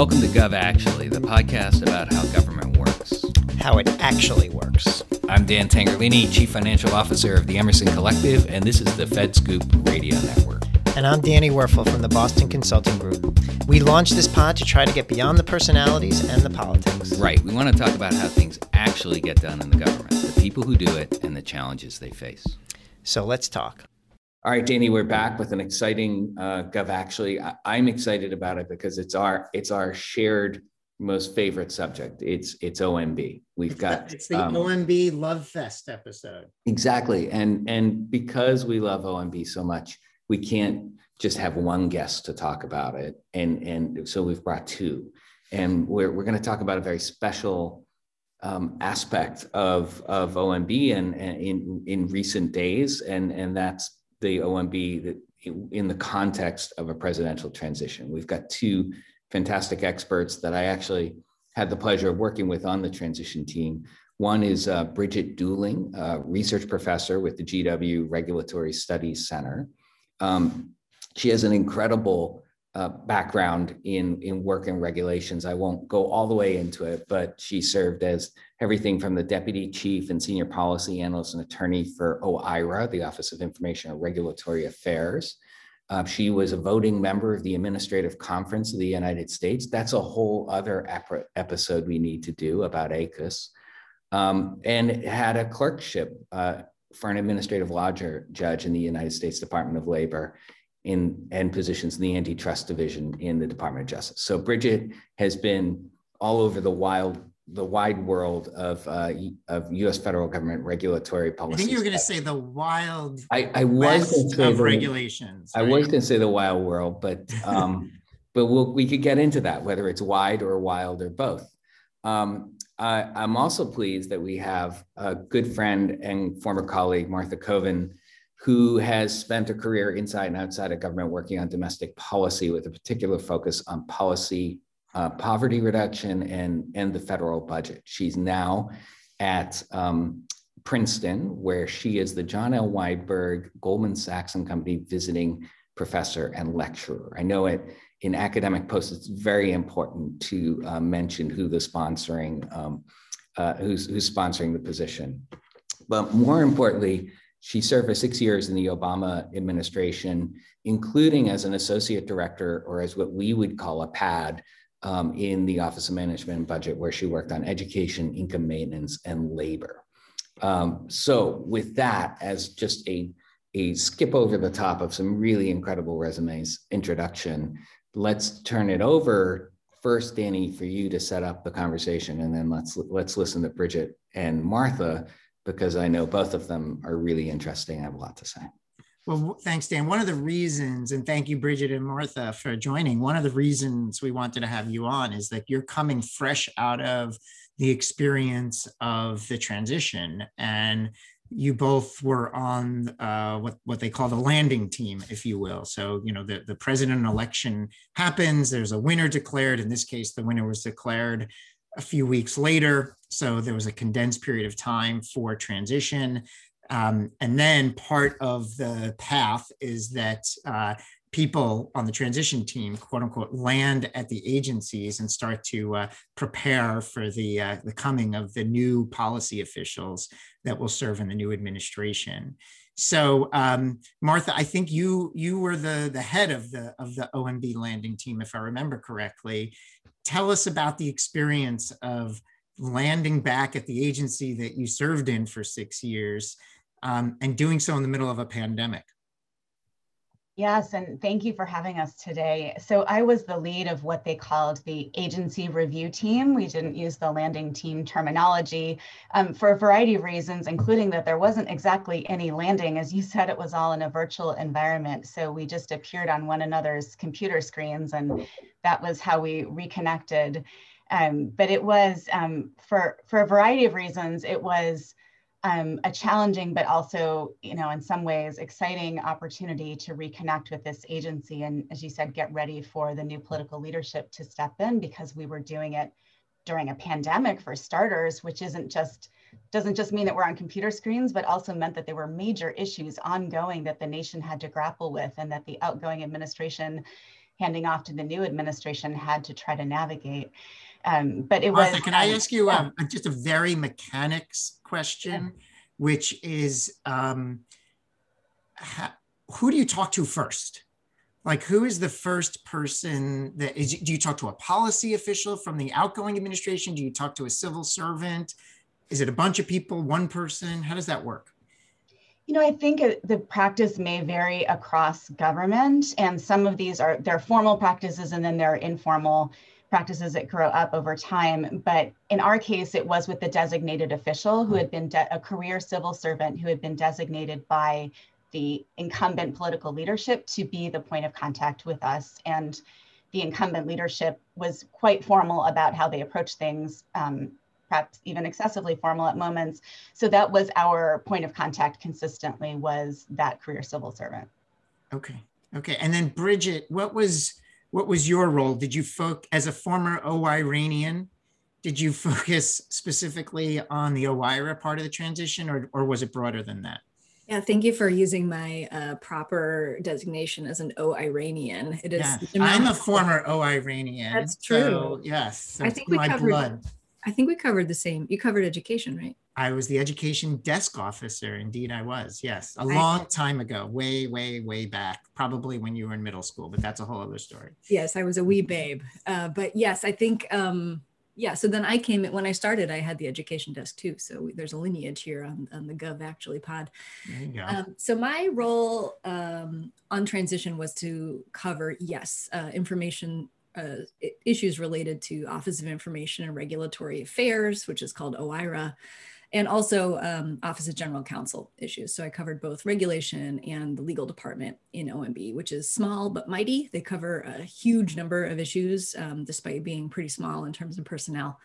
Welcome to Gov Actually, the podcast about how government works. How it actually works. I'm Dan Tangherlini, Chief Financial Officer of the Emerson Collective, and this is the FedScoop Radio Network. And I'm Danny Werfel from the Boston Consulting Group. We launched this pod to try to get beyond the personalities and the politics. Right. We want to talk about how things actually get done in the government, the people who do it, and the challenges they face. So let's talk. All right, Danny, we're back with an exciting uh, Gov. Actually, I- I'm excited about it because it's our it's our shared most favorite subject. It's it's OMB. We've got it's the um, OMB Love Fest episode. exactly, and and because we love OMB so much, we can't just have one guest to talk about it, and and so we've brought two, and we're we're going to talk about a very special um, aspect of of OMB and, and in in recent days, and and that's the OMB in the context of a presidential transition. We've got two fantastic experts that I actually had the pleasure of working with on the transition team. One is uh, Bridget Dooling, research professor with the GW Regulatory Studies Center. Um, she has an incredible uh, background in, in work and regulations. I won't go all the way into it, but she served as everything from the deputy chief and senior policy analyst and attorney for OIRA, the Office of Information and Regulatory Affairs. Uh, she was a voting member of the Administrative Conference of the United States. That's a whole other ep- episode we need to do about ACUS. Um, and had a clerkship uh, for an administrative law judge in the United States Department of Labor in and positions in the antitrust division in the Department of Justice. So Bridget has been all over the wild the wide world of uh, of U.S. federal government regulatory policy. I think you were going to say the wild. I, I was west say of the, regulations. I right? was going to say the wild world, but um, but we'll, we could get into that whether it's wide or wild or both. Um, I, I'm also pleased that we have a good friend and former colleague Martha Coven, who has spent a career inside and outside of government working on domestic policy with a particular focus on policy uh, poverty reduction and, and the federal budget. She's now at um, Princeton, where she is the John L. Weinberg Goldman Sachs and Company visiting professor and lecturer. I know it in academic posts, it's very important to uh, mention who the sponsoring, um, uh, who's, who's sponsoring the position. But more importantly, she served for six years in the Obama administration, including as an associate director, or as what we would call a PAD, um, in the Office of Management and Budget, where she worked on education, income maintenance, and labor. Um, so, with that as just a, a skip over the top of some really incredible resumes introduction, let's turn it over first, Danny, for you to set up the conversation, and then let's let's listen to Bridget and Martha because I know both of them are really interesting. I have a lot to say. Well, thanks, Dan. One of the reasons, and thank you, Bridget and Martha, for joining. One of the reasons we wanted to have you on is that you're coming fresh out of the experience of the transition, and you both were on uh, what what they call the landing team, if you will. So, you know, the the president election happens. There's a winner declared. In this case, the winner was declared a few weeks later. So there was a condensed period of time for transition. Um, and then part of the path is that uh, people on the transition team, quote unquote, land at the agencies and start to uh, prepare for the uh, the coming of the new policy officials that will serve in the new administration. So, um, Martha, I think you you were the the head of the of the OMB landing team, if I remember correctly. Tell us about the experience of landing back at the agency that you served in for six years um, and doing so in the middle of a pandemic. Yes, and thank you for having us today. So I was the lead of what they called the agency review team. We didn't use the landing team terminology um, for a variety of reasons, including that there wasn't exactly any landing. As you said, it was all in a virtual environment. So we just appeared on one another's computer screens, and that was how we reconnected. Um, but it was um, for for a variety of reasons. It was um, a challenging, but also, you know, in some ways, exciting opportunity to reconnect with this agency. And as you said, get ready for the new political leadership to step in because we were doing it during a pandemic for starters, which isn't just doesn't just mean that we're on computer screens, but also meant that there were major issues ongoing that the nation had to grapple with and that the outgoing administration handing off to the new administration had to try to navigate. Um, but it Martha, was. can I um, ask you yeah. um, just a very mechanics question, which is um, ha- who do you talk to first? Like, who is the first person that is? Do you talk to a policy official from the outgoing administration? Do you talk to a civil servant? Is it a bunch of people, one person? How does that work? You know, I think the practice may vary across government, and some of these are there are formal practices, and then there are informal practices that grow up over time. But in our case, it was with the designated official who had been de- a career civil servant who had been designated by the incumbent political leadership to be the point of contact with us. And the incumbent leadership was quite formal about how they approach things, um, perhaps even excessively formal at moments. So that was our point of contact consistently was that career civil servant. Okay. Okay. And then Bridget, what was what was your role? Did you focus as a former OIRanian? Did you focus specifically on the OIRA part of the transition, or or was it broader than that? Yeah, thank you for using my uh, proper designation as an O Iranian. It is. Yes, the I'm a former OIRanian. That's so, true. yes, so I think we covered- blood. I think we covered the same. You covered education, right? I was the education desk officer. Indeed, I was. Yes, a long time ago, way, way, way back. Probably when you were in middle school, but that's a whole other story. Yes, I was a wee babe. Uh, but yes, I think. Um, yeah. So then I came when I started. I had the education desk too. So there's a lineage here on, on the Gov Actually pod. There you go. Um, so my role um, on transition was to cover, yes, uh, information uh, issues related to Office of Information and Regulatory Affairs, which is called OIRA, and also um, Office of General Counsel issues. So I covered both regulation and the legal department in OMB, which is small but mighty. They cover a huge number of issues, um, despite being pretty small in terms of personnel.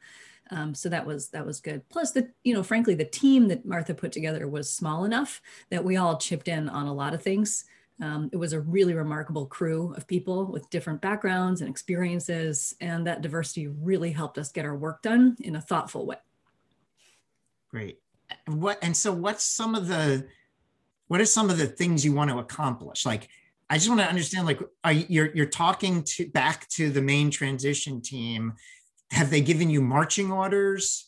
Um, so that was that was good. Plus, the you know, frankly, the team that Martha put together was small enough that we all chipped in on a lot of things. Um, it was a really remarkable crew of people with different backgrounds and experiences, and that diversity really helped us get our work done in a thoughtful way. Great. What and so what's some of the what are some of the things you want to accomplish? Like I just want to understand like are you, you're you're talking to back to the main transition team. Have they given you marching orders?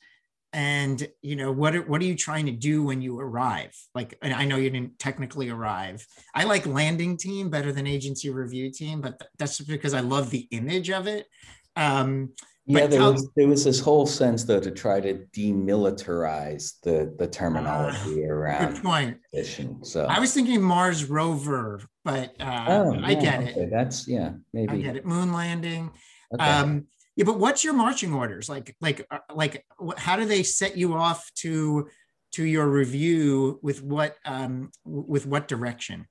And you know what are, what are you trying to do when you arrive? Like and I know you didn't technically arrive. I like landing team better than agency review team, but that's because I love the image of it. Um, Yeah, But there tell- was there was this whole sense though to try to demilitarize the the terminology good around point. mission. So I was thinking Mars rover, but uh, Oh, I yeah, get it. That's yeah, maybe. I get it. Moon landing. Okay. Um, yeah, but what's your marching orders like? Like, uh, like, how do they set you off to to your review with what um, with what direction?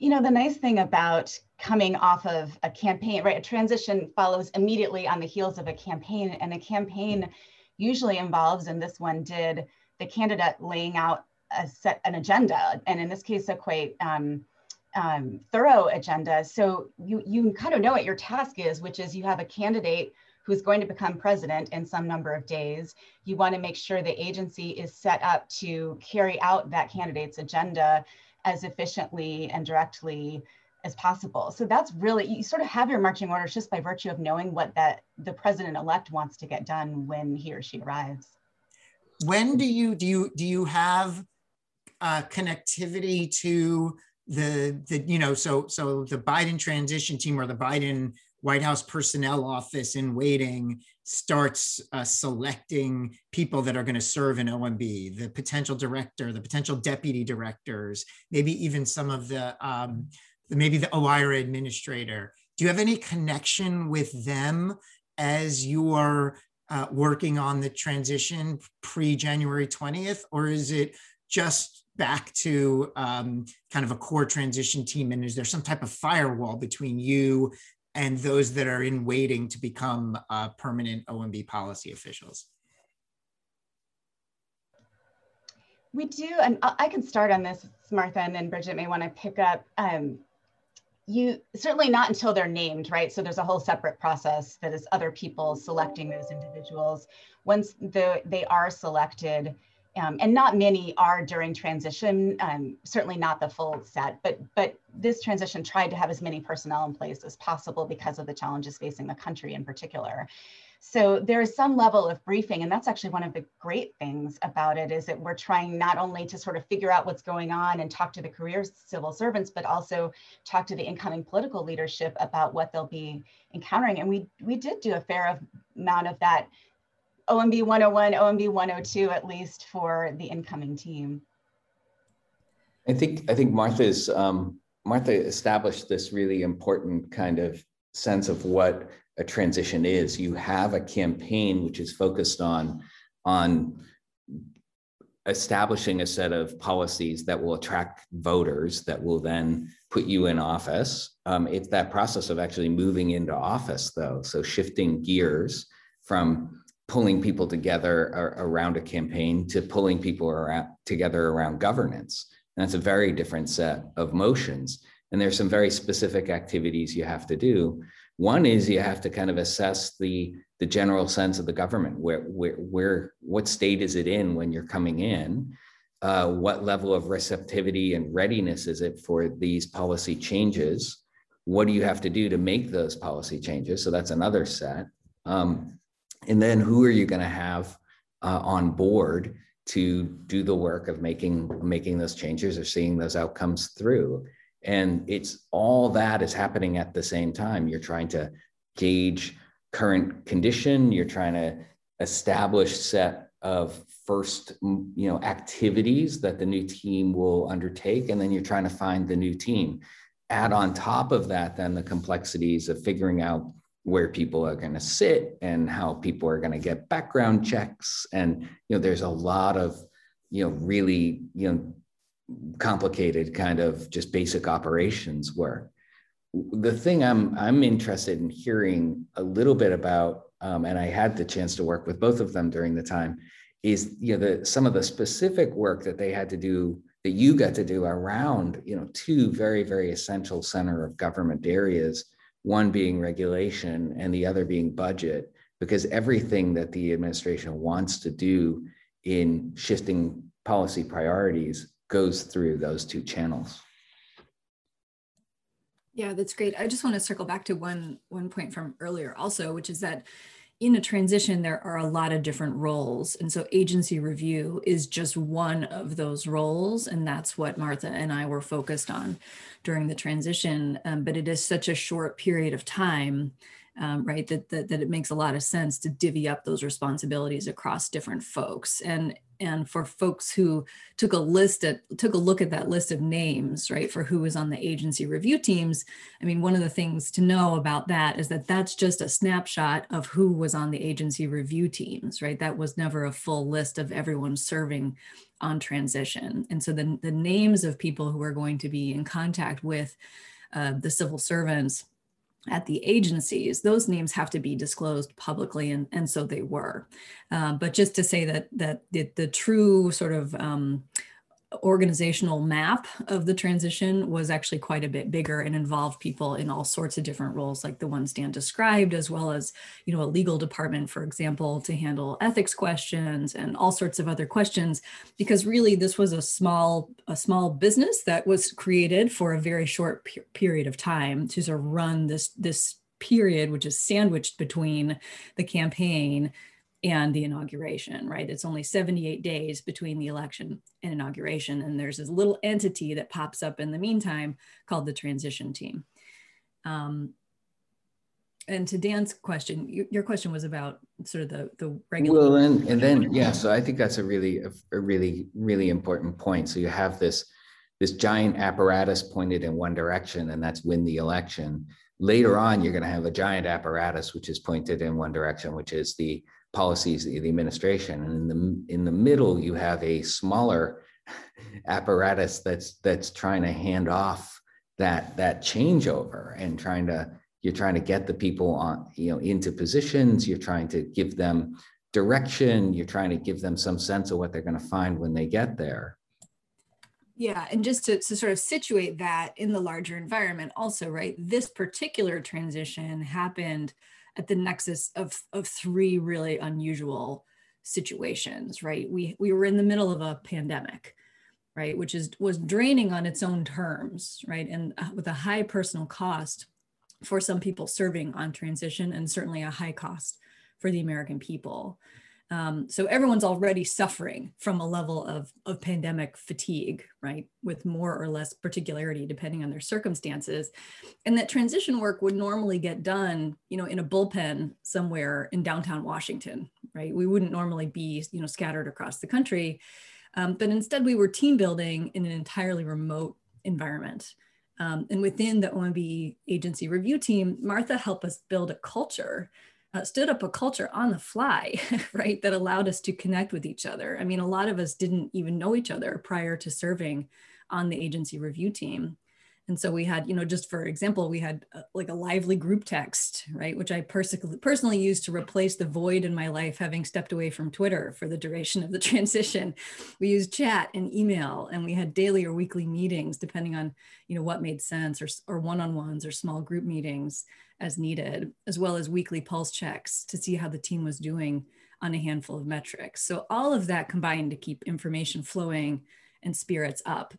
You know, the nice thing about coming off of a campaign, right? A transition follows immediately on the heels of a campaign, and a campaign usually involves, and this one did, the candidate laying out a set an agenda, and in this case, a quite um, um, thorough agenda. So you you kind of know what your task is, which is you have a candidate who's going to become president in some number of days. You want to make sure the agency is set up to carry out that candidate's agenda as efficiently and directly as possible. So that's really you sort of have your marching orders just by virtue of knowing what that the president elect wants to get done when he or she arrives. When do you do you do you have uh, connectivity to the the you know so so the Biden transition team or the Biden White House personnel office in waiting starts uh, selecting people that are going to serve in OMB, the potential director, the potential deputy directors, maybe even some of the um, maybe the OIRA administrator. Do you have any connection with them as you're uh, working on the transition pre January 20th, or is it just back to um, kind of a core transition team? And is there some type of firewall between you and those that are in waiting to become uh, permanent OMB policy officials? We do, and I can start on this, Martha, and then Bridget may want to pick up. Um, you certainly not until they're named, right? So there's a whole separate process that is other people selecting those individuals. Once the, they are selected, um, and not many are during transition, um, certainly not the full set, but, but this transition tried to have as many personnel in place as possible because of the challenges facing the country in particular. So there is some level of briefing, and that's actually one of the great things about it is that we're trying not only to sort of figure out what's going on and talk to the career civil servants, but also talk to the incoming political leadership about what they'll be encountering. And we we did do a fair amount of that OMB 101, OMB 102, at least for the incoming team. I think I think Martha's um, Martha established this really important kind of sense of what a transition is. You have a campaign which is focused on on establishing a set of policies that will attract voters that will then put you in office. Um, it's that process of actually moving into office, though. So shifting gears from pulling people together around a campaign to pulling people around, together around governance. And that's a very different set of motions. And there's some very specific activities you have to do one is you have to kind of assess the the general sense of the government. Where where where what state is it in when you're coming in? Uh, what level of receptivity and readiness is it for these policy changes? What do you have to do to make those policy changes? So that's another set. Um, and then who are you going to have uh, on board to do the work of making making those changes or seeing those outcomes through? And it's all that is happening at the same time. You're trying to gauge current condition, you're trying to establish set of first you know activities that the new team will undertake and then you're trying to find the new team add on top of that then the complexities of figuring out where people are going to sit and how people are going to get background checks and you know there's a lot of you know really you know complicated kind of just basic operations work. The thing I'm I'm interested in hearing a little bit about, um, and I had the chance to work with both of them during the time, is you know the some of the specific work that they had to do that you got to do around you know two very very essential center of government areas, one being regulation and the other being budget, because everything that the administration wants to do in shifting policy priorities goes through those two channels. Yeah, that's great. I just want to circle back to one one point from earlier also, which is that in a transition there are a lot of different roles. And so agency review is just one of those roles and that's what martha and i were focused on during the transition. Um, but it is such a short period of time um, right that, that that it makes a lot of sense to divvy up those responsibilities across different folks. And and for folks who took a list at took a look at that list of names right for who was on the agency review teams i mean one of the things to know about that is that that's just a snapshot of who was on the agency review teams right? That was never a full list of everyone serving on transition. And so the, the names of people who are going to be in contact with uh, the civil servants at the agencies, those names have to be disclosed publicly, and, and so they were. Uh, but just to say that that the, the true sort of um, organizational map of the transition was actually quite a bit bigger and involved people in all sorts of different roles like the ones Dan described as well as you know a legal department for example to handle ethics questions and all sorts of other questions because really this was a small a small business that was created for a very short period of time to sort of run this this period which is sandwiched between the campaign and the inauguration, right? It's only 78 days between the election and inauguration. And there's this little entity that pops up in the meantime called the transition team. Um, and to Dan's question, you, your question was about sort of the, the regular. Well, and, and then, yeah, so I think that's a really, a, a really, really important point. So you have this, this giant apparatus pointed in one direction, and that's win the election. Later on, you're going to have a giant apparatus which is pointed in one direction, which is the policies of the administration. And in the in the middle, you have a smaller apparatus that's that's trying to hand off that that changeover and trying to you're trying to get the people on you know into positions. You're trying to give them direction. You're trying to give them some sense of what they're going to find when they get there. Yeah and just to, to sort of situate that in the larger environment also right? This particular transition happened at the nexus of, of three really unusual situations, right? We we were in the middle of a pandemic, right, which is was draining on its own terms, right, and uh, with a high personal cost for some people serving on transition, and certainly a high cost for the American people. Um, so everyone's already suffering from a level of, of pandemic fatigue, right, with more or less particularity depending on their circumstances. And that transition work would normally get done, you know, in a bullpen somewhere in downtown Washington, right? We wouldn't normally be, you know, scattered across the country. Um, but instead, we were team building in an entirely remote environment. Um, and within the OMB agency review team, Martha helped us build a culture uh, stood up a culture on the fly, right, that allowed us to connect with each other. I mean, a lot of us didn't even know each other prior to serving on the agency review team. And so we had, you know, just for example, we had uh, like a lively group text, right, which I pers- personally used to replace the void in my life having stepped away from Twitter for the duration of the transition. We used chat and email, and we had daily or weekly meetings depending on, you know, what made sense, or, or one-on-ones or small group meetings as needed, as well as weekly pulse checks to see how the team was doing on a handful of metrics. So all of that combined to keep information flowing and spirits up.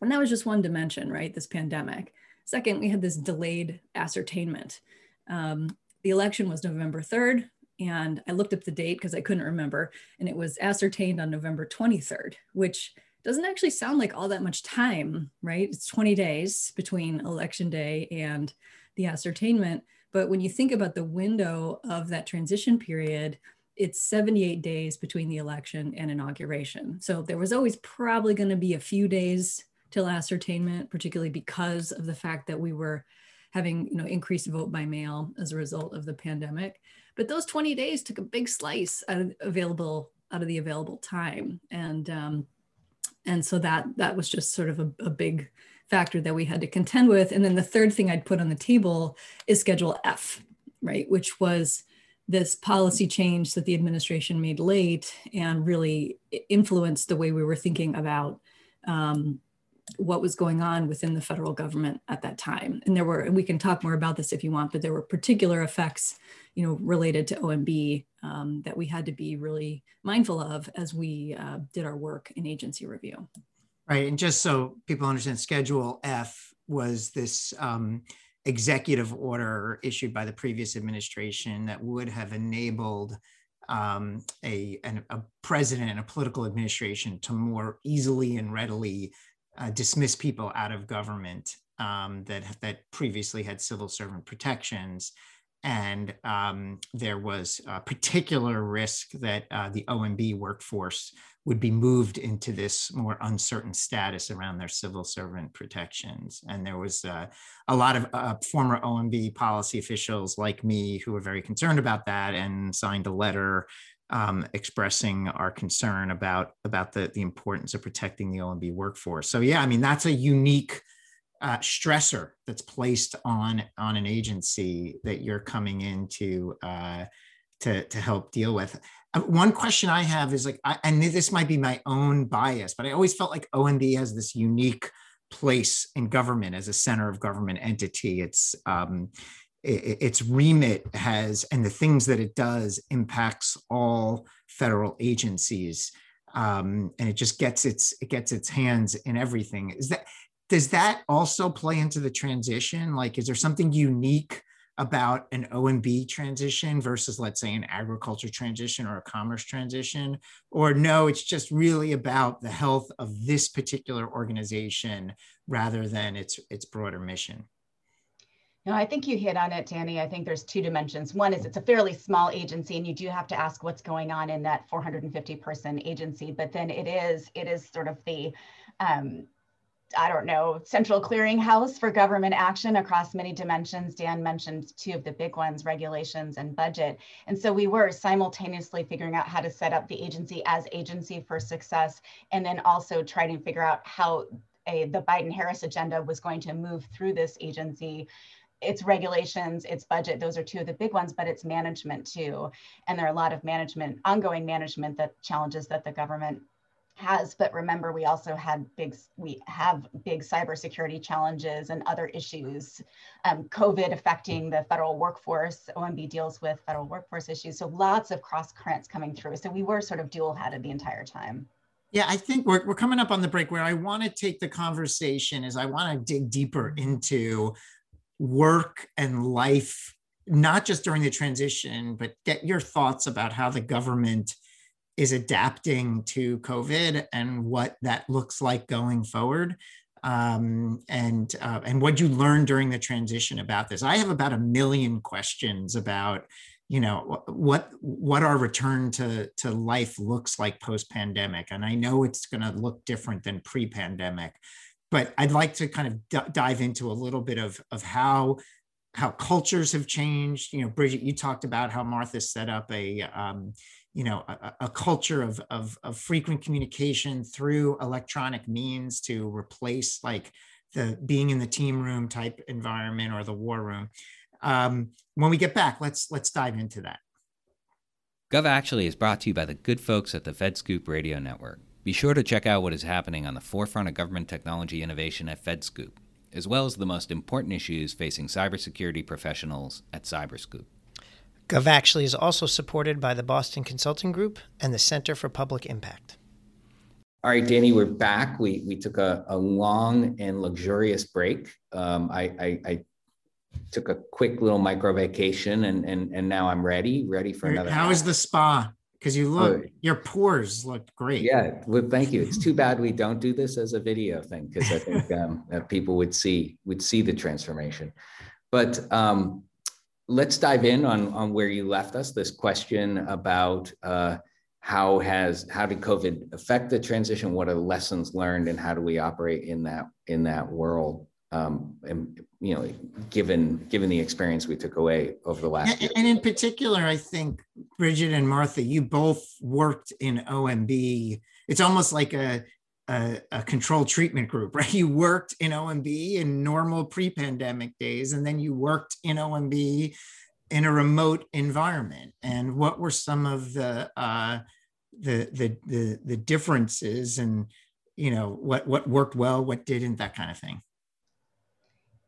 And that was just one dimension, right? This pandemic. Second, we had this delayed ascertainment. Um, the election was November 3rd, and I looked up the date because I couldn't remember, and it was ascertained on November 23rd, which doesn't actually sound like all that much time, right? It's 20 days between election day and the ascertainment. But when you think about the window of that transition period, it's 78 days between the election and inauguration. So there was always probably going to be a few days till ascertainment, particularly because of the fact that we were having you know increased vote by mail as a result of the pandemic. But those 20 days took a big slice out of available out of the available time, and um, and so that that was just sort of a, a big factor that we had to contend with. And then the third thing I'd put on the table is Schedule F, right, which was this policy change that the administration made late and really influenced the way we were thinking about um, what was going on within the federal government at that time. And there were, we can talk more about this if you want, but there were particular effects, you know, related to OMB um, that we had to be really mindful of as we uh, did our work in agency review. Right. And just so people understand, Schedule F was this um, executive order issued by the previous administration that would have enabled um, a, an, a president and a political administration to more easily and readily uh, dismiss people out of government um, that, that previously had civil servant protections. And um, there was a particular risk that uh, the OMB workforce would be moved into this more uncertain status around their civil servant protections. And there was uh, a lot of uh, former OMB policy officials like me who were very concerned about that and signed a letter um, expressing our concern about, about the, the importance of protecting the OMB workforce. So yeah, I mean, that's a unique uh, stressor that's placed on, on an agency that you're coming into uh, to, to help deal with. Uh, one question I have is like, I, and this might be my own bias, but I always felt like OMB has this unique place in government as a center of government entity. It's um, its remit has and the things that it does impacts all federal agencies, um, and it just gets its it gets its hands in everything. Is that does that also play into the transition? Like, is there something unique? about an OMB transition versus, let's say, an agriculture transition or a commerce transition? Or no, it's just really about the health of this particular organization rather than its, its broader mission? No, I think you hit on it, Danny. I think there's two dimensions. One is it's a fairly small agency, and you do have to ask what's going on in that 450 person agency. But then it is it is sort of the um, I don't know, central clearinghouse for government action across many dimensions. Dan mentioned two of the big ones, regulations and budget. And so we were simultaneously figuring out how to set up the agency as agency for success, and then also trying to figure out how a, the Biden-Harris agenda was going to move through this agency it's regulations, it's budget. Those are two of the big ones, but it's management too. And there are a lot of management, ongoing management that challenges that the government has but remember we also had big we have big cybersecurity challenges and other issues um, covid affecting the federal workforce omb deals with federal workforce issues so lots of cross currents coming through so we were sort of dual headed the entire time yeah i think we're, we're coming up on the break where i want to take the conversation is i want to dig deeper into work and life not just during the transition but get your thoughts about how the government is adapting to COVID and what that looks like going forward. Um, and uh, and what you learned during the transition about this. I have about a million questions about, you know, what what our return to to life looks like post pandemic, and I know it's going to look different than pre pandemic, but I'd like to kind of d- dive into a little bit of of how how cultures have changed. You know, Bridget, you talked about how Martha set up a um, you know a, a culture of, of, of frequent communication through electronic means to replace like the being in the team room type environment or the war room. Um, when we get back let's let's dive into that. Gov actually is brought to you by the good folks at the fedscoop radio network be sure to check out what is happening on the forefront of government technology innovation at fedscoop as well as the most important issues facing cybersecurity professionals at cyberscoop GovActually is also supported by the Boston Consulting Group and the Center for Public Impact. All right, Danny, we're back. We we took a, a long and luxurious break. Um, I, I, I took a quick little micro vacation, and and and now I'm ready, ready for another. How is the spa? Because you look, your pores look great. Yeah, well, thank you. It's too bad we don't do this as a video thing because I think um, people would see would see the transformation. But um, let's dive in on, on where you left us. This question about uh, how has how did COVID affect the transition? What are lessons learned, and how do we operate in that in that world? Um, and you know, given given the experience we took away over the last and, and in particular, I think Bridget and Martha, you both worked in OMB. It's almost like a a, a control treatment group, right? You worked in OMB in normal pre-pandemic days, and then you worked in OMB in a remote environment. And what were some of the uh, the, the the the differences, and you know what what worked well, what didn't, that kind of thing.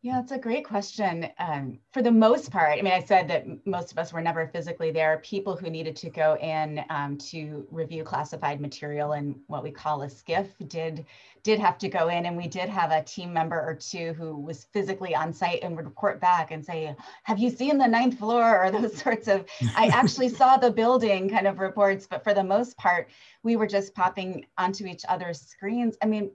Yeah, it's a great question. Um, for the most part, I mean, I said that most of us were never physically there. People who needed to go in um, to review classified material and what we call a SCIF did did have to go in, and we did have a team member or two who was physically on site and would report back and say, "Have you seen the ninth floor?" or those sorts of. I actually saw the building kind of reports, but for the most part, we were just popping onto each other's screens. I mean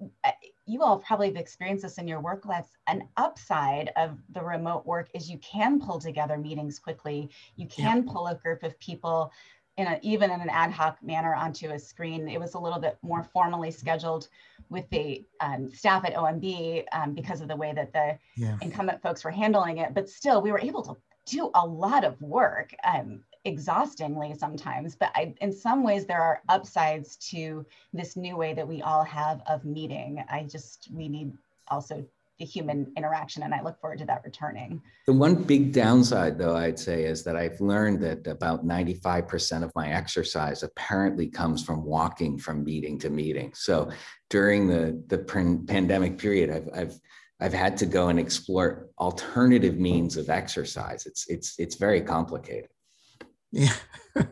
you all probably have experienced this in your work lives. An upside of the remote work is you can pull together meetings quickly. You can yeah. pull a group of people in a, even in an ad hoc manner onto a screen. It was a little bit more formally scheduled with the um, staff at OMB um, because of the way that the yeah. incumbent folks were handling it. But still, we were able to do a lot of work. Um, exhaustingly sometimes, but I, in some ways there are upsides to this new way that we all have of meeting. I just, we need also the human interaction and I look forward to that returning. The one big downside though, I'd say is that I've learned that about 95% of my exercise apparently comes from walking from meeting to meeting. So during the, the pandemic period, I've, I've I've had to go and explore alternative means of exercise. It's it's it's very complicated. Yeah.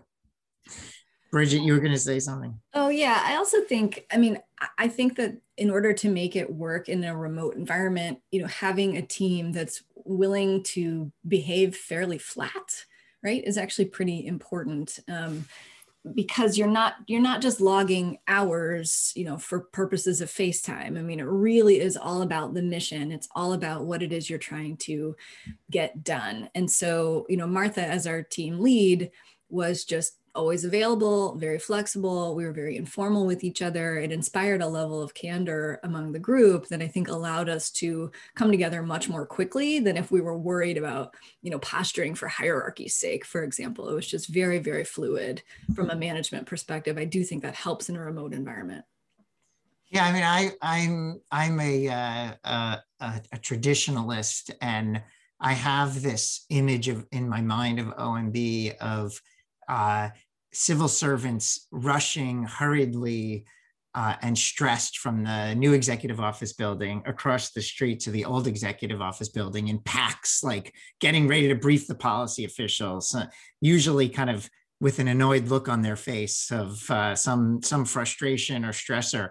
Bridget, you were going to say something. Oh, yeah. I also think, I mean, I think that in order to make it work in a remote environment, you know, having a team that's willing to behave fairly flat, right, is actually pretty important. Um, because you're not you're not just logging hours you know for purposes of facetime. I mean it really is all about the mission. It's all about what it is you're trying to get done. And so you know martha as our team lead was just always available, very flexible. We were very informal with each other. It inspired a level of candor among the group that I think allowed us to come together much more quickly than if we were worried about, you know, posturing for hierarchy's sake, for example. It was just very, very fluid from a management perspective. I do think that helps in a remote environment. Yeah, I mean, I, I'm I'm a, uh, a, a traditionalist, and I have this image of in my mind of OMB of uh, civil servants rushing hurriedly uh, and stressed from the new executive office building across the street to the old executive office building in packs, like getting ready to brief the policy officials, uh, usually kind of with an annoyed look on their face of uh, some some frustration or stressor.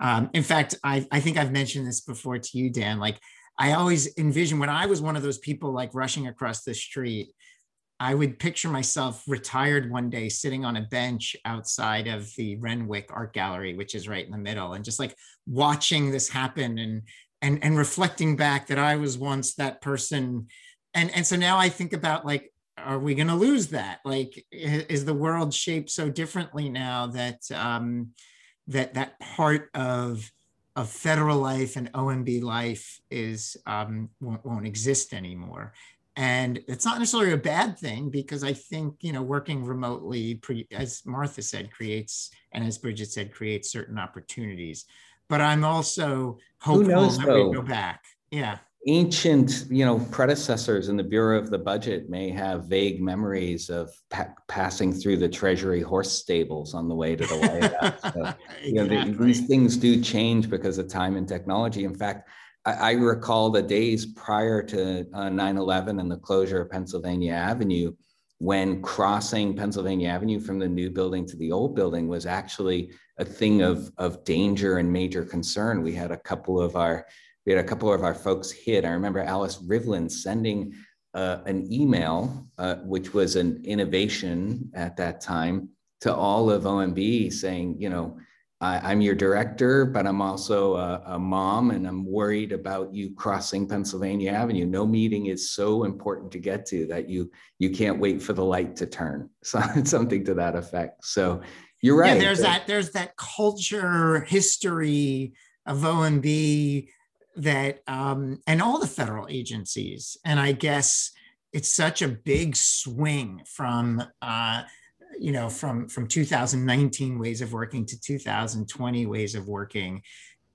Um, in fact, I, I think I've mentioned this before to you, Dan. Like I always envision when I was one of those people like rushing across the street I would picture myself retired one day sitting on a bench outside of the Renwick Art Gallery, which is right in the middle, and just like watching this happen and and and reflecting back that I was once that person. And and so now I think about like, are we to lose that? Like, is the world shaped so differently now that um, that that part of of federal life and OMB life is um, won't, won't exist anymore? And it's not necessarily a bad thing because i think you know working remotely pre, as martha said creates and as bridget said creates certain opportunities. But i'm also hopeful knows, that though? we go back. Yeah. Ancient you know predecessors in the bureau of the budget may have vague memories of pa- passing through the treasury horse stables on the way to the white house. So, you know the, these things do change because of time and technology. In fact I, I recall the days prior to uh, 9 11 and the closure of Pennsylvania Avenue when crossing Pennsylvania Avenue from the new building to the old building was actually a thing of, of danger and major concern. We had a couple of our we had a couple of our folks hit. I remember Alice Rivlin sending uh, an email, uh, which was an innovation at that time, to all of OMB saying, you know, I, am your director, but I'm also a, a, mom and I'm worried about you crossing Pennsylvania Avenue. No meeting is so important to get to that you you can't wait for the light to turn. So something to that effect. So you're right. Yeah, there's that there's that culture history of OMB that um, and all the federal agencies. And I guess it's such a big swing from uh, you know from from 2019 ways of working to 2020 ways of working.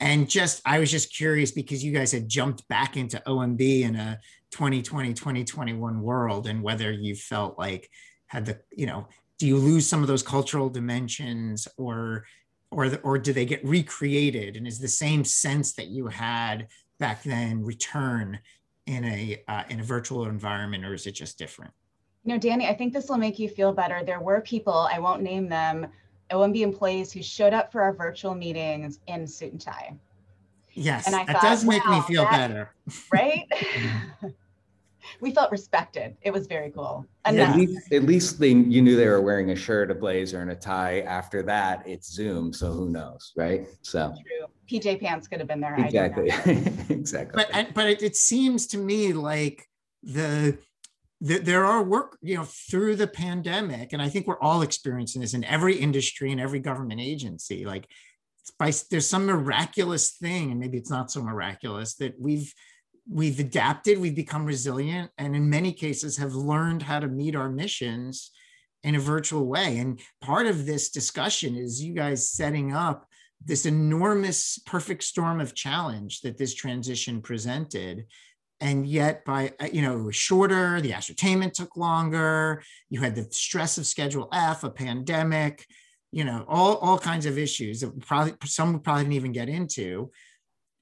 And just i was just curious because you guys had jumped back into omb in a 2020 2021 world and whether you felt like had the you know do you lose some of those cultural dimensions or or the, or do they get recreated? And is the same sense that you had back then return in a uh, in a virtual environment or is it just different you know, Danny, I think this will make you feel better. There were people, I won't name them, OMB employees who showed up for our virtual meetings in suit and tie. Yes, and I that thought, does make wow, me feel better. Right? we felt respected. It was very cool. At least, at least they, you knew they were wearing a shirt, a blazer, and a tie. After that, it's Zoom, so who knows, right? So True. PJ pants could have been there. Exactly, exactly. But but it, it seems to me like the there are work, you know, through the pandemic, and I think we're all experiencing this in every industry and every government agency. Like, by there's some miraculous thing, and maybe it's not so miraculous that we've we've adapted, we've become resilient, and in many cases have learned how to meet our missions in a virtual way. And part of this discussion is you guys setting up this enormous perfect storm of challenge that this transition presented and yet by uh, you know it was shorter the ascertainment took longer you had the stress of schedule f a pandemic you know all, all kinds of issues that probably some probably didn't even get into.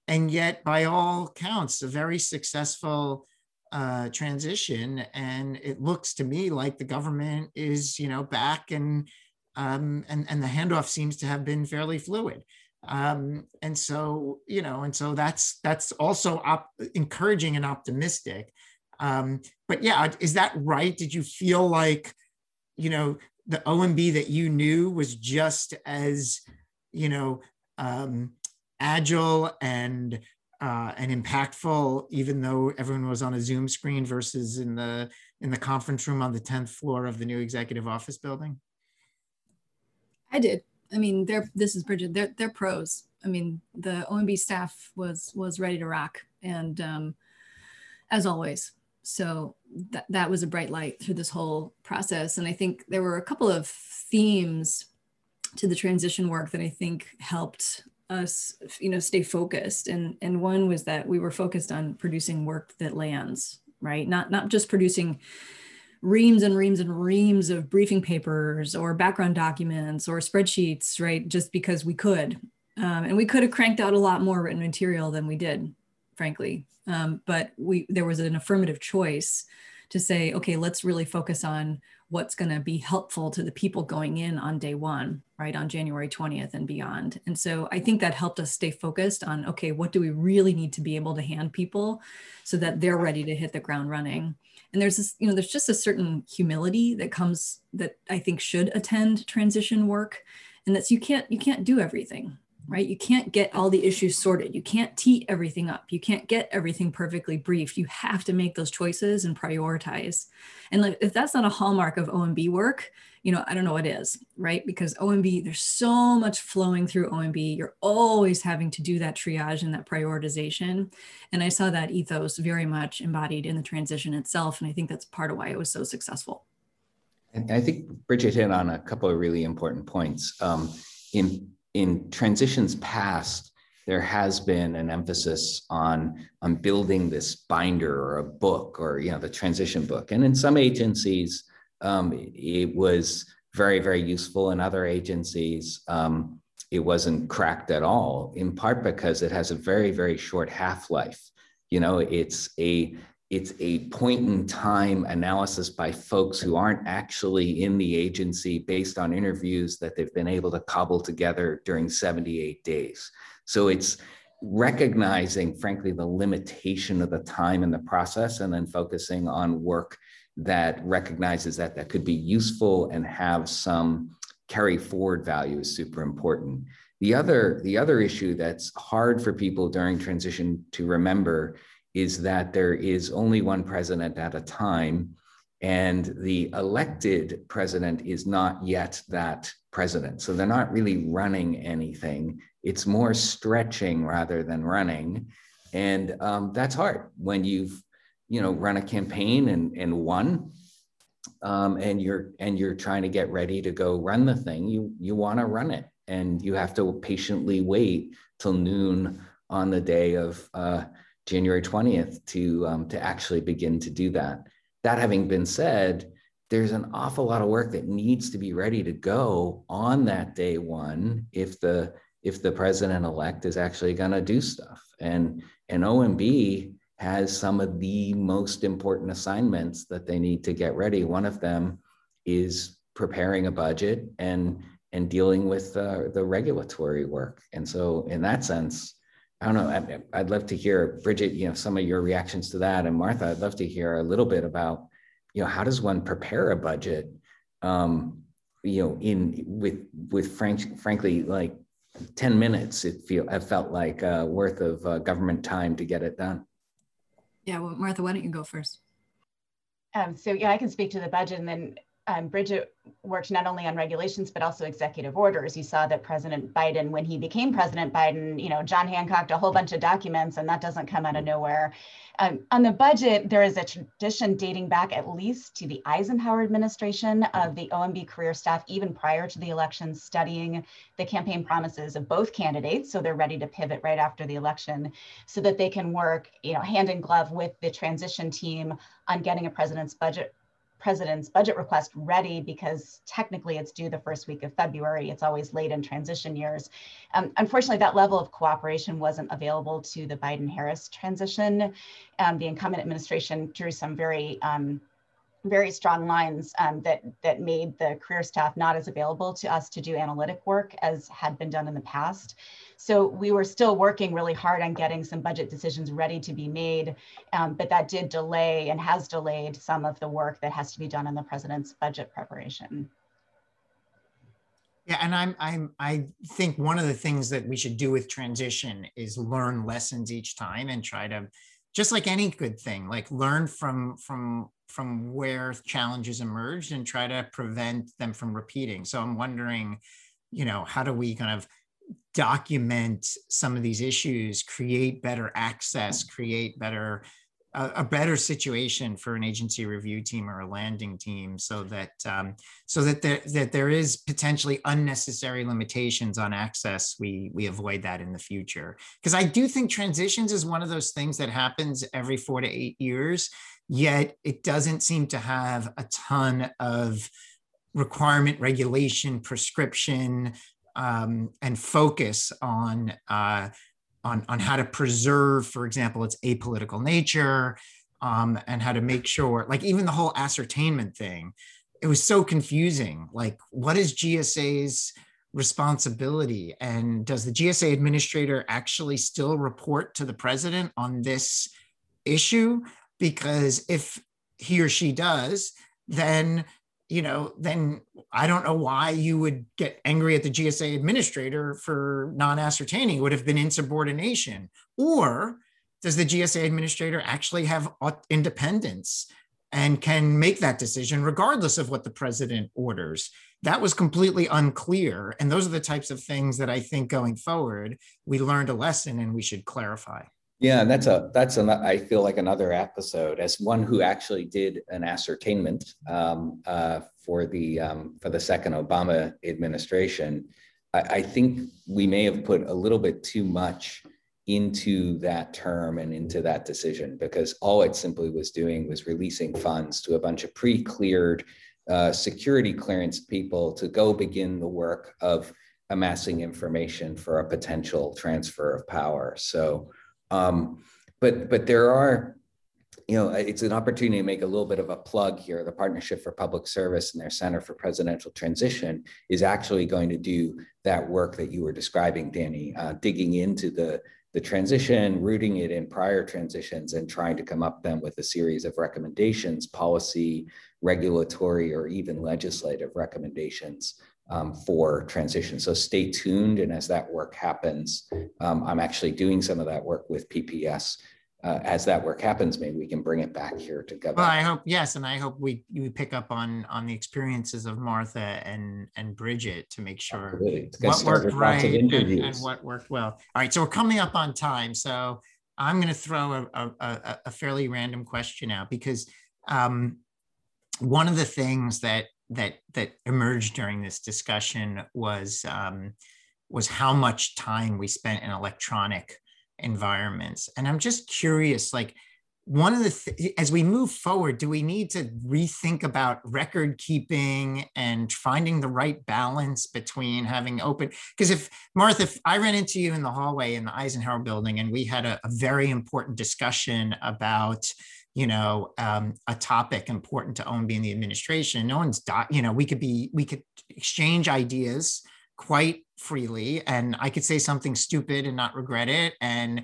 And yet by all counts a very successful uh, transition and it looks to me like the government is you know back and um, and and the handoff seems to have been fairly fluid um, and so you know and so that's that's also op- encouraging and optimistic. Um, but yeah is that right? Did you feel like you know the omb that you knew was just as you know um, agile and uh, and impactful even though everyone was on a zoom screen versus in the in the conference room on the 10th floor of the new executive office building? I did I mean, they're this is Bridget. They're they're pros. I mean, the OMB staff was was ready to rock, and um, as always. So that that was a bright light through this whole process. And I think there were a couple of themes to the transition work that I think helped us, you know, stay focused. And and one was that we were focused on producing work that lands, right? Not not just producing reams and reams and reams of briefing papers or background documents or spreadsheets, right? Just because we could. Um, and we could have cranked out a lot more written material than we did, frankly. Um, but we there was an affirmative choice to say, okay, let's really focus on what's going to be helpful to the people going in on day one, right, on January 20th and beyond. And so I think that helped us stay focused on, okay, what do we really need to be able to hand people so that they're ready to hit the ground running? And there's this, you know, there's just a certain humility that comes that I think should attend transition work. And that's you can't you can't do everything, right? You can't get all the issues sorted. You can't tee everything up. You can't get everything perfectly briefed. You have to make those choices and prioritize. And like, if that's not a hallmark of OMB work, you know, I don't know what is, right? Because OMB, there's so much flowing through OMB. You're always having to do that triage and that prioritization. And I saw that ethos very much embodied in the transition itself. And I think that's part of why it was so successful. And I think Bridget hit on a couple of really important points. Um, in in transitions past, there has been an emphasis on, on building this binder or a book or you know the transition book. And in some agencies, um, it was very, very useful. In other agencies, um, it wasn't cracked at all, in part because it has a very, very short half-life. You know, it's a it's a point in time analysis by folks who aren't actually in the agency based on interviews that they've been able to cobble together during 78 days. So it's recognizing, frankly, the limitation of the time in the process and then focusing on work that recognizes that that could be useful and have some carry forward value is super important. The other, the other issue that's hard for people during transition to remember is that there is only one president at a time, and the elected president is not yet that president. So they're not really running anything. It's more stretching rather than running. And um, that's hard when you've you know run a campaign and, and won um, and you're and you're trying to get ready to go run the thing you you want to run it and you have to patiently wait till noon on the day of uh, January 20th to, um, to actually begin to do that. That having been said, there's an awful lot of work that needs to be ready to go on that day one if the if the president elect is actually going to do stuff. And and OMB has some of the most important assignments that they need to get ready. One of them is preparing a budget and and dealing with uh, the regulatory work. And so in that sense I don't know. I'd, I'd love to hear, Bridget, you know, some of your reactions to that. And Martha, I'd love to hear a little bit about, you know, how does one prepare a budget, um, you know, in with with frank, frankly, like 10 minutes, it feel it felt like uh, worth of uh, government time to get it done. Yeah, well, Martha, why don't you go first? Um, so yeah, I can speak to the budget and then um, Bridget worked not only on regulations but also executive orders. You saw that President Biden, when he became President Biden, you know, John Hancocked a whole bunch of documents, and that doesn't come out of nowhere. Um, on the budget, there is a tradition dating back at least to the Eisenhower administration of the OMB career staff, even prior to the election, studying the campaign promises of both candidates, so they're ready to pivot right after the election, so that they can work, you know, hand in glove with the transition team on getting a president's budget president's budget request ready because technically it's due the first week of February. It's always late in transition years. Um, unfortunately, that level of cooperation wasn't available to the Biden Harris transition. Um, the incumbent administration drew some very um, very strong lines um, that that made the career staff not as available to us to do analytic work as had been done in the past. So we were still working really hard on getting some budget decisions ready to be made, um, but that did delay and has delayed some of the work that has to be done in the president's budget preparation. Yeah, and I'm I'm I think one of the things that we should do with transition is learn lessons each time and try to just like any good thing, like learn from from from where challenges emerged and try to prevent them from repeating. So I'm wondering, you know, how do we kind of document some of these issues, create better access, create better a, a, better situation for an agency review team or a landing team so that um, so that there that there is potentially unnecessary limitations on access we we avoid that in the future. Because i do think transitions is one of those things that happens every four to eight years yet it doesn't seem to have a ton of requirement regulation prescription um, and focus on uh, on on how to preserve, for example, its apolitical nature, um, and how to make sure, like even the whole ascertainment thing, it was so confusing. Like, what is GSA's responsibility, and does the GSA administrator actually still report to the president on this issue? Because if he or she does, then you know, then I don't know why you would get angry at the GSA administrator for non ascertaining. It would have been insubordination. Or does the GSA administrator actually have independence and can make that decision regardless of what the president orders? That was completely unclear. And those are the types of things that I think going forward, we learned a lesson and we should clarify. Yeah, and that's a that's an I feel like another episode as one who actually did an ascertainment um, uh, for the um, for the second Obama administration. I, I, think we may have put a little bit too much into that term and into that decision because all it simply was doing was releasing funds to a bunch of pre-cleared uh, security clearance people to go begin the work of amassing information for a potential transfer of power. So. Um, but but there are, you know, it's an opportunity to make a little bit of a plug here. The Partnership for Public Service and their Center for Presidential Transition is actually going to do that work that you were describing, Danny, uh, digging into the the transition, rooting it in prior transitions, and trying to come up then with a series of recommendations, policy, regulatory, or even legislative recommendations um, for transition. So stay tuned. And as that work happens, um, I'm actually doing some of that work with PPS. Uh, as that work happens, maybe we can bring it back here to go. Well, I hope yes, and I hope we we pick up on on the experiences of Martha and and Bridget to make sure what worked right and, and, what worked well. All right, so we're coming up on time, so I'm going to throw a, a, a fairly random question out because um, one of the things that that that emerged during this discussion was um, was how much time we spent in electronic environments, and I'm just curious, like one of the th- as we move forward do we need to rethink about record keeping and finding the right balance between having open because if martha if i ran into you in the hallway in the eisenhower building and we had a, a very important discussion about you know um, a topic important to OMB the administration. No one's you know we could be we could exchange ideas quite freely and i could say something stupid and not regret it and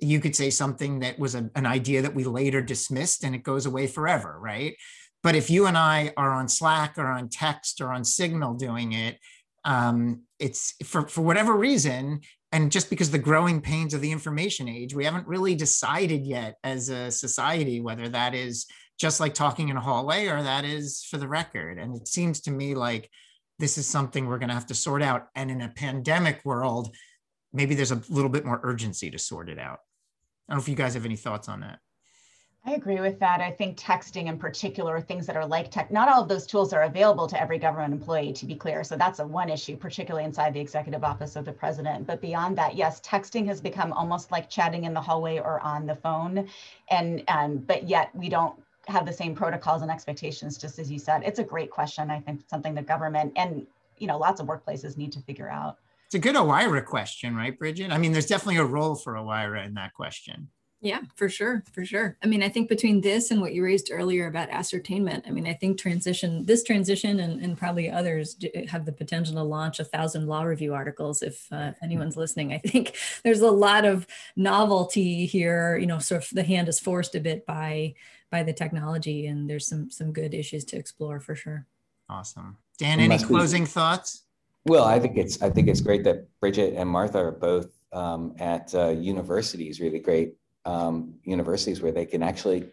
you could say something that was a, an idea that we later dismissed and it goes away forever right? But if you and i are on slack or on text or on signal doing it um, it's for, for whatever reason and just because the growing pains of the information age we haven't really decided yet as a society whether that is just like talking in a hallway or that is for the record. And it seems to me like this is something we're going to have to sort out. And in a pandemic world maybe there's a little bit more urgency to sort it out. I don't know if you guys have any thoughts on that I agree with that. I think texting in particular, things that are like tech, not all of those tools are available to every government employee, to be clear. So that's a one issue, particularly inside the executive office of the president. But beyond that, yes, texting has become almost like chatting in the hallway or on the phone. And um, but yet we don't have the same protocols and expectations, just as you said. It's a great question. I think something the government and you know lots of workplaces need to figure out. It's a good OIRA question, right, Bridget? I mean, there's definitely a role for OIRA in that question. Yeah, for sure, for sure. I mean, I think between this and what you raised earlier about ascertainment, I mean, I think transition, this transition and, and probably others have the potential to launch a thousand law review articles if uh, anyone's listening. I think there's a lot of novelty here, you know, sort of the hand is forced a bit by by the technology and there's some some good issues to explore for sure. Awesome. Dan, any closing thoughts? Well, I think it's I think it's great that Bridget and Martha are both um, at uh, universities, really great um, universities where they can actually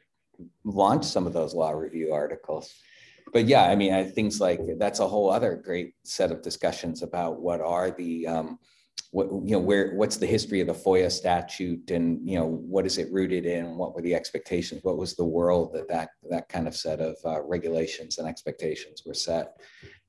launch some of those law review articles. But yeah, I mean, I, things like that's a whole other great set of discussions about what are the um, what you know where what's the history of the FOIA statute and you know what is it rooted in? What were the expectations? What was the world that that that kind of set of uh, regulations and expectations were set?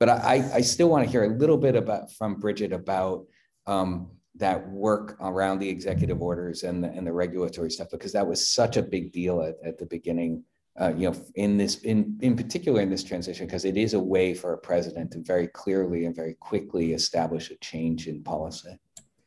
But I I still want to hear a little bit about from Bridget about um, that work around the executive orders and the, and the regulatory stuff because that was such a big deal at, at the beginning uh, you know, in this, in in particular in this transition, because it is a way for a president to very clearly and very quickly establish a change in policy.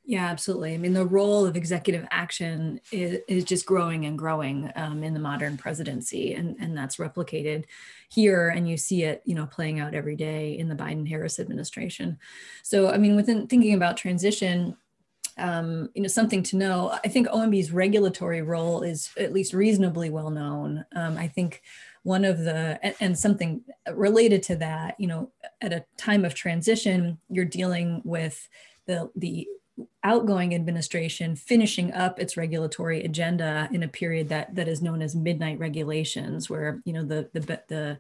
Yeah, absolutely. I mean, the role of executive action is, is just growing and growing um, in the modern presidency, and, and that's replicated here, and you see it, you know, playing out every day in the Biden-Harris administration. So, I mean, within thinking about transition, um, you know, something to know. I think OMB's regulatory role is at least reasonably well known. Um, I think one of the and, and, something related to that, you know, at a time of transition, you're dealing with the the outgoing administration finishing up its regulatory agenda in a period that that is known as midnight regulations, where you know the the the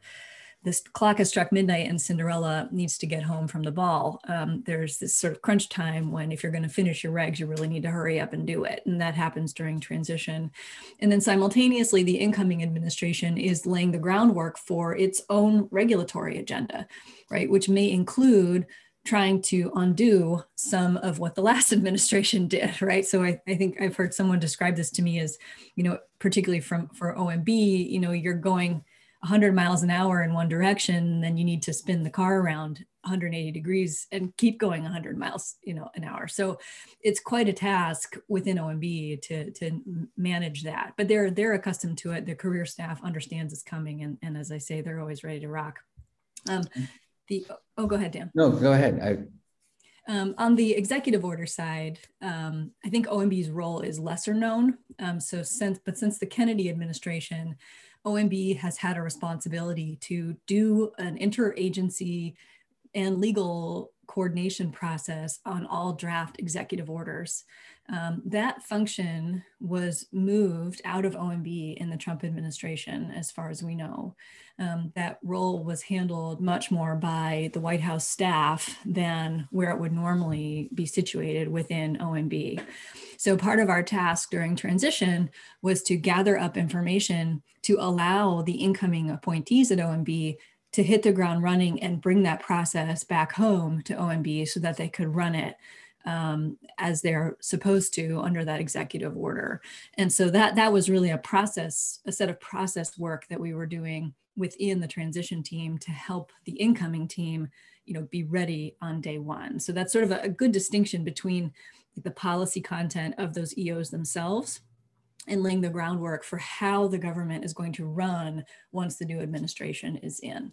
this clock has struck midnight and Cinderella needs to get home from the ball. Um, there's this sort of crunch time when if you're going to finish your regs, you really need to hurry up and do it. And that happens during transition. And then simultaneously, the incoming administration is laying the groundwork for its own regulatory agenda, right? Which may include trying to undo some of what the last administration did, right? So I, I think I've heard someone describe this to me as, you know, particularly from for OMB, you know, you're going 100 miles an hour in one direction, then you need to spin the car around 180 degrees and keep going 100 miles, you know, an hour. So it's quite a task within OMB to to manage that. But they're they're accustomed to it. The career staff understands it's coming, and and as I say, they're always ready to rock. Um, the oh, go ahead, Dan. No, go ahead. I um, on the executive order side, um, I think OMB's role is lesser known. Um, so since, but since the Kennedy administration OMB has had a responsibility to do an interagency and legal coordination process on all draft executive orders. Um, that function was moved out of OMB in the Trump administration, as far as we know. Um, that role was handled much more by the White House staff than where it would normally be situated within OMB. So, part of our task during transition was to gather up information to allow the incoming appointees at OMB to hit the ground running and bring that process back home to OMB so that they could run it um, as they're supposed to under that executive order. And so that that was really a process, a set of process work that we were doing within the transition team to help the incoming team, you know, be ready on day one. So that's sort of a, a good distinction between the policy content of those EOs themselves and laying the groundwork for how the government is going to run once the new administration is in.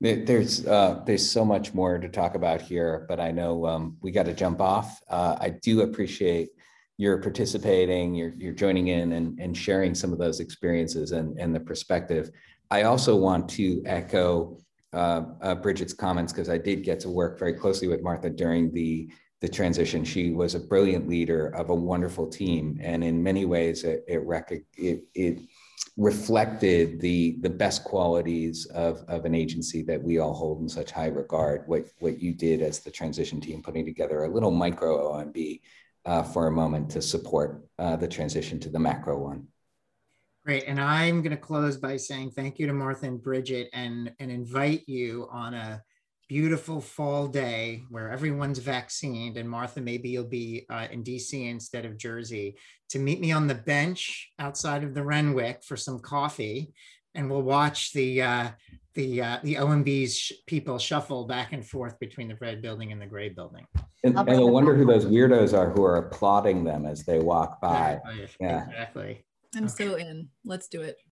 There's uh, there's so much more to talk about here, but I know um, we got to jump off. Uh, I do appreciate your participating, you're, you're joining in and, and sharing some of those experiences and, and the perspective. I also want to echo uh, uh Bridget's comments because I did get to work very closely with Martha during the the transition. She was a brilliant leader of a wonderful team, and in many ways, it it, it, it reflected the the best qualities of, of an agency that we all hold in such high regard. What what you did as the transition team, putting together a little micro OMB uh, for a moment to support uh, the transition to the macro one. Great, and I'm going to close by saying thank you to Martha and Bridget, and and invite you on a beautiful fall day where everyone's vaccinated and martha maybe you'll be uh, in dc instead of jersey to meet me on the bench outside of the renwick for some coffee and we'll watch the uh, the uh, the OMB's sh- people shuffle back and forth between the red building and the gray building. And, and I wonder who those weirdos are who are applauding them as they walk by. Exactly. Yeah, exactly. I'm okay. so in. Let's do it.